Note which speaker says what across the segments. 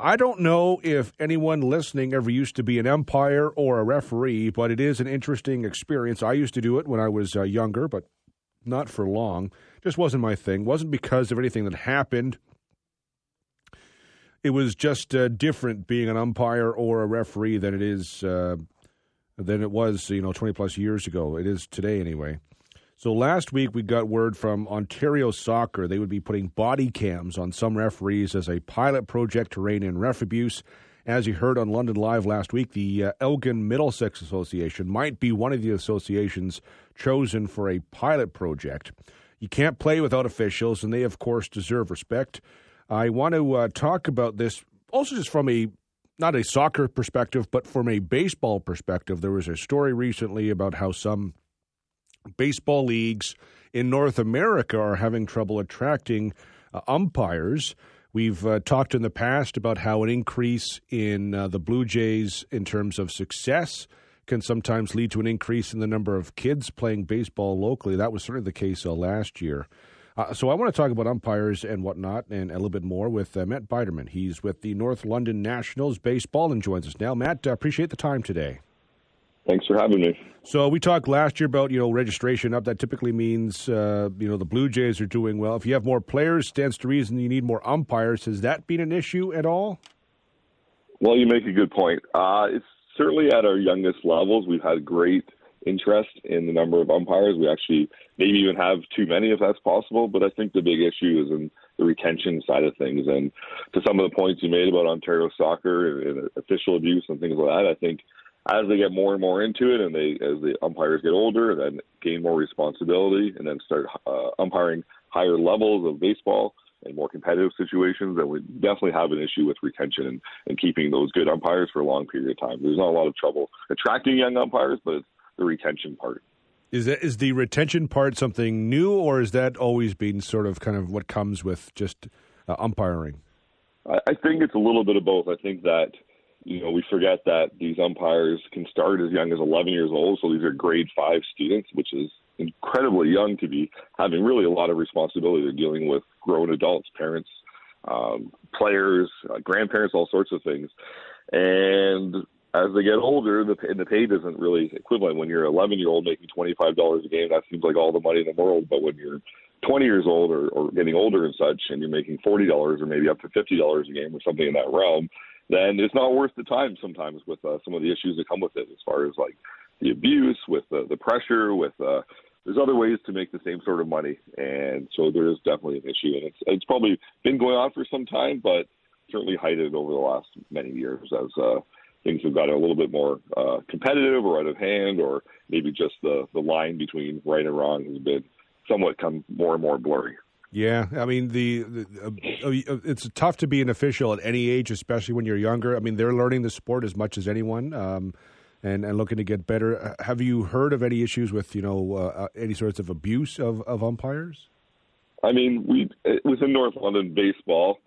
Speaker 1: I don't know if anyone listening ever used to be an umpire or a referee, but it is an interesting experience. I used to do it when I was uh, younger, but not for long. Just wasn't my thing. wasn't because of anything that happened. It was just uh, different being an umpire or a referee than it is uh, than it was, you know, twenty plus years ago. It is today, anyway. So last week we got word from Ontario Soccer they would be putting body cams on some referees as a pilot project to rein in ref abuse. As you heard on London Live last week, the uh, Elgin Middlesex Association might be one of the associations chosen for a pilot project. You can't play without officials, and they, of course, deserve respect. I want to uh, talk about this also just from a not a soccer perspective, but from a baseball perspective. There was a story recently about how some baseball leagues in North America are having trouble attracting uh, umpires. We've uh, talked in the past about how an increase in uh, the Blue Jays in terms of success can sometimes lead to an increase in the number of kids playing baseball locally. That was certainly the case uh, last year. Uh, so I want to talk about umpires and whatnot and a little bit more with uh, Matt Biderman. He's with the North London Nationals baseball and joins us now. Matt, I appreciate the time today.
Speaker 2: Thanks for having me.
Speaker 1: So we talked last year about you know registration up. That typically means uh, you know the Blue Jays are doing well. If you have more players, stands to reason you need more umpires. Has that been an issue at all?
Speaker 2: Well, you make a good point. Uh, it's certainly at our youngest levels. We've had great interest in the number of umpires. We actually maybe even have too many if that's possible. But I think the big issue is in the retention side of things. And to some of the points you made about Ontario soccer and official abuse and things like that, I think as they get more and more into it, and they as the umpires get older, then gain more responsibility, and then start uh, umpiring higher levels of baseball and more competitive situations, then we definitely have an issue with retention and, and keeping those good umpires for a long period of time. There's not a lot of trouble attracting young umpires, but it's the retention part.
Speaker 1: Is that is the retention part something new, or is that always been sort of kind of what comes with just uh, umpiring?
Speaker 2: I, I think it's a little bit of both. I think that you know, we forget that these umpires can start as young as 11 years old. So these are grade five students, which is incredibly young to be having really a lot of responsibility. They're dealing with grown adults, parents, um, players, uh, grandparents, all sorts of things. And as they get older, the and the pay isn't really equivalent. When you're 11 year old making $25 a game, that seems like all the money in the world. But when you're 20 years old or, or getting older and such, and you're making $40 or maybe up to $50 a game or something in that realm, then it's not worth the time sometimes with uh, some of the issues that come with it as far as like the abuse, with uh, the pressure, with uh, there's other ways to make the same sort of money, and so there is definitely an issue, and it's it's probably been going on for some time, but certainly heightened over the last many years as uh, things have gotten a little bit more uh, competitive or out of hand, or maybe just the the line between right and wrong has been somewhat come more and more blurry.
Speaker 1: Yeah, I mean the, the uh, uh, it's tough to be an official at any age, especially when you're younger. I mean, they're learning the sport as much as anyone, um, and and looking to get better. Uh, have you heard of any issues with you know uh, uh, any sorts of abuse of, of umpires?
Speaker 2: I mean, we within North London baseball,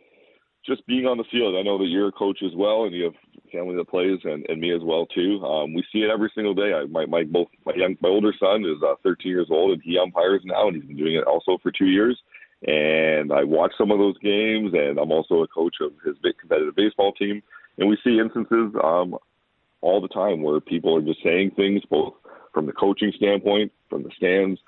Speaker 2: just being on the field. I know that you're a coach as well, and you have family that plays, and, and me as well too. Um, we see it every single day. I, my my both my young my older son is uh, 13 years old, and he umpires now, and he's been doing it also for two years and I watch some of those games, and I'm also a coach of his big competitive baseball team, and we see instances um, all the time where people are just saying things, both from the coaching standpoint, from the stands.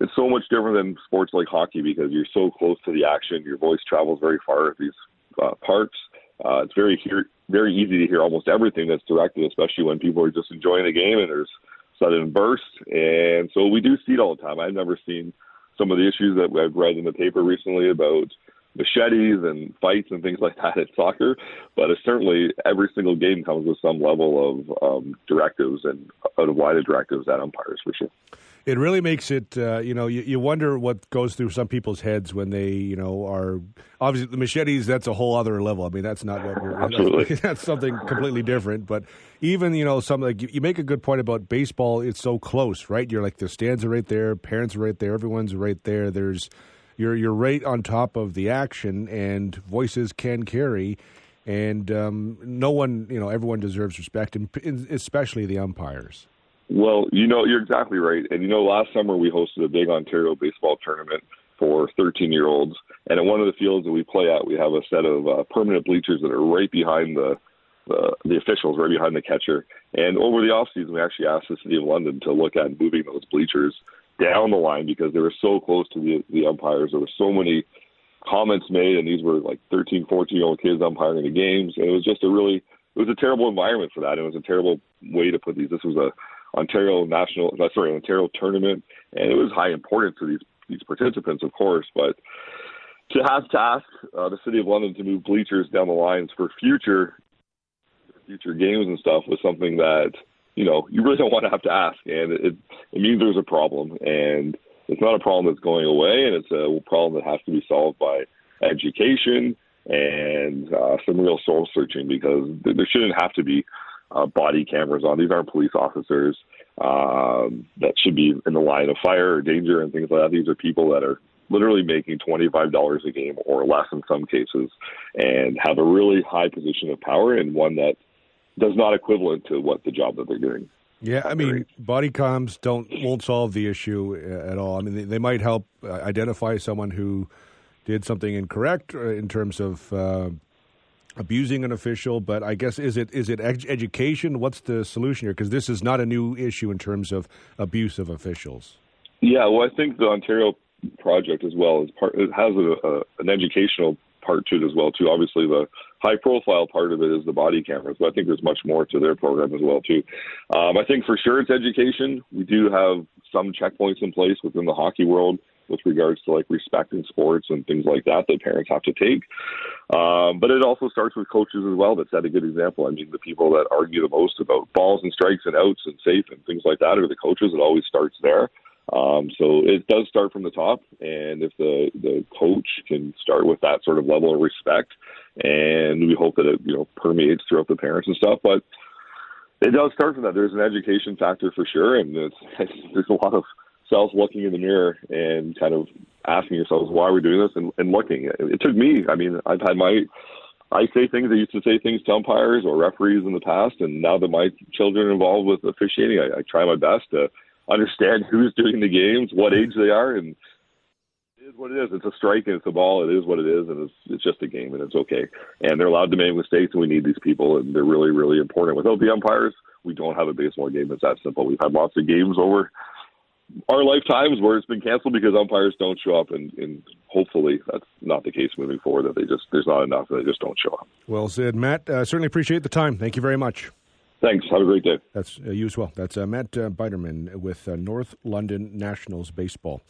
Speaker 2: It's so much different than sports like hockey because you're so close to the action. Your voice travels very far at these uh, parks. Uh, it's very hear, very easy to hear almost everything that's directed, especially when people are just enjoying the game and there's sudden bursts. And so we do see it all the time. I've never seen some of the issues that I've read in the paper recently about machetes and fights and things like that at soccer. But certainly every single game comes with some level of um, directives and out of of directives at umpires for sure
Speaker 1: it really makes it uh, you know you, you wonder what goes through some people's heads when they you know are obviously the machetes that's a whole other level. I mean that's not what we're
Speaker 2: Absolutely.
Speaker 1: That's, that's something completely different. But even you know some like you make a good point about baseball it's so close right? You're like the stands are right there parents are right there everyone's right there. There's you're you're right on top of the action and voices can carry. And um, no one you know everyone deserves respect and especially the umpires
Speaker 2: well, you know, you're exactly right. And you know, last summer we hosted a big Ontario baseball tournament for 13 year olds. And at one of the fields that we play at, we have a set of uh, permanent bleachers that are right behind the the, the officials, right behind the catcher. And over the off season, we actually asked the city of London to look at moving those bleachers down the line because they were so close to the the umpires. There were so many comments made, and these were like 13, 14 year old kids umpiring the games, and it was just a really it was a terrible environment for that. It was a terrible way to put these. This was a Ontario national, uh, sorry, Ontario tournament, and it was high importance to these these participants, of course, but to have to ask uh, the city of London to move bleachers down the lines for future future games and stuff was something that you know you really don't want to have to ask, and it it means there's a problem, and it's not a problem that's going away, and it's a problem that has to be solved by education and uh, some real soul searching because there shouldn't have to be uh, body cameras on. These aren't police officers um, that should be in the line of fire or danger and things like that. These are people that are literally making $25 a game or less in some cases and have a really high position of power and one that does not equivalent to what the job that they're doing.
Speaker 1: Yeah, I mean, body cams don't won't solve the issue uh, at all. I mean, they, they might help uh, identify someone who did something incorrect uh, in terms of uh, abusing an official, but I guess is it is it ed- education? What's the solution here? Because this is not a new issue in terms of abuse of officials.
Speaker 2: Yeah, well, I think the Ontario project as well is part. It has a, a, an educational part to it as well too. Obviously, the high profile part of it is the body cameras, but I think there's much more to their program as well too. Um, I think for sure it's education. We do have some checkpoints in place within the hockey world with regards to like respect in sports and things like that that parents have to take. Um, but it also starts with coaches as well that set a good example. I mean, the people that argue the most about balls and strikes and outs and safe and things like that are the coaches. It always starts there. Um, so it does start from the top, and if the the coach can start with that sort of level of respect, and we hope that it you know permeates throughout the parents and stuff, but it does start from that. There's an education factor for sure, and it's, it's, there's a lot of self looking in the mirror and kind of asking yourselves why are we're doing this and, and looking. It, it took me. I mean, I've had my I say things. I used to say things to umpires or referees in the past, and now that my children are involved with officiating, I, I try my best to understand who's doing the games, what age they are, and it is what it is. It's a strike and it's a ball. It is what it is, and it's it's just a game, and it's okay. And they're allowed to make mistakes, and we need these people, and they're really really important. Without the umpires, we don't have a baseball game. It's that simple. We've had lots of games over our lifetimes where it's been canceled because umpires don't show up, and, and hopefully that's not the case moving forward. That they just there's not enough, and they just don't show up.
Speaker 1: Well said, Matt. Uh, certainly appreciate the time. Thank you very much.
Speaker 2: Thanks. Have a great day.
Speaker 1: That's uh, you as well. That's uh, Matt uh, Biderman with uh, North London Nationals Baseball.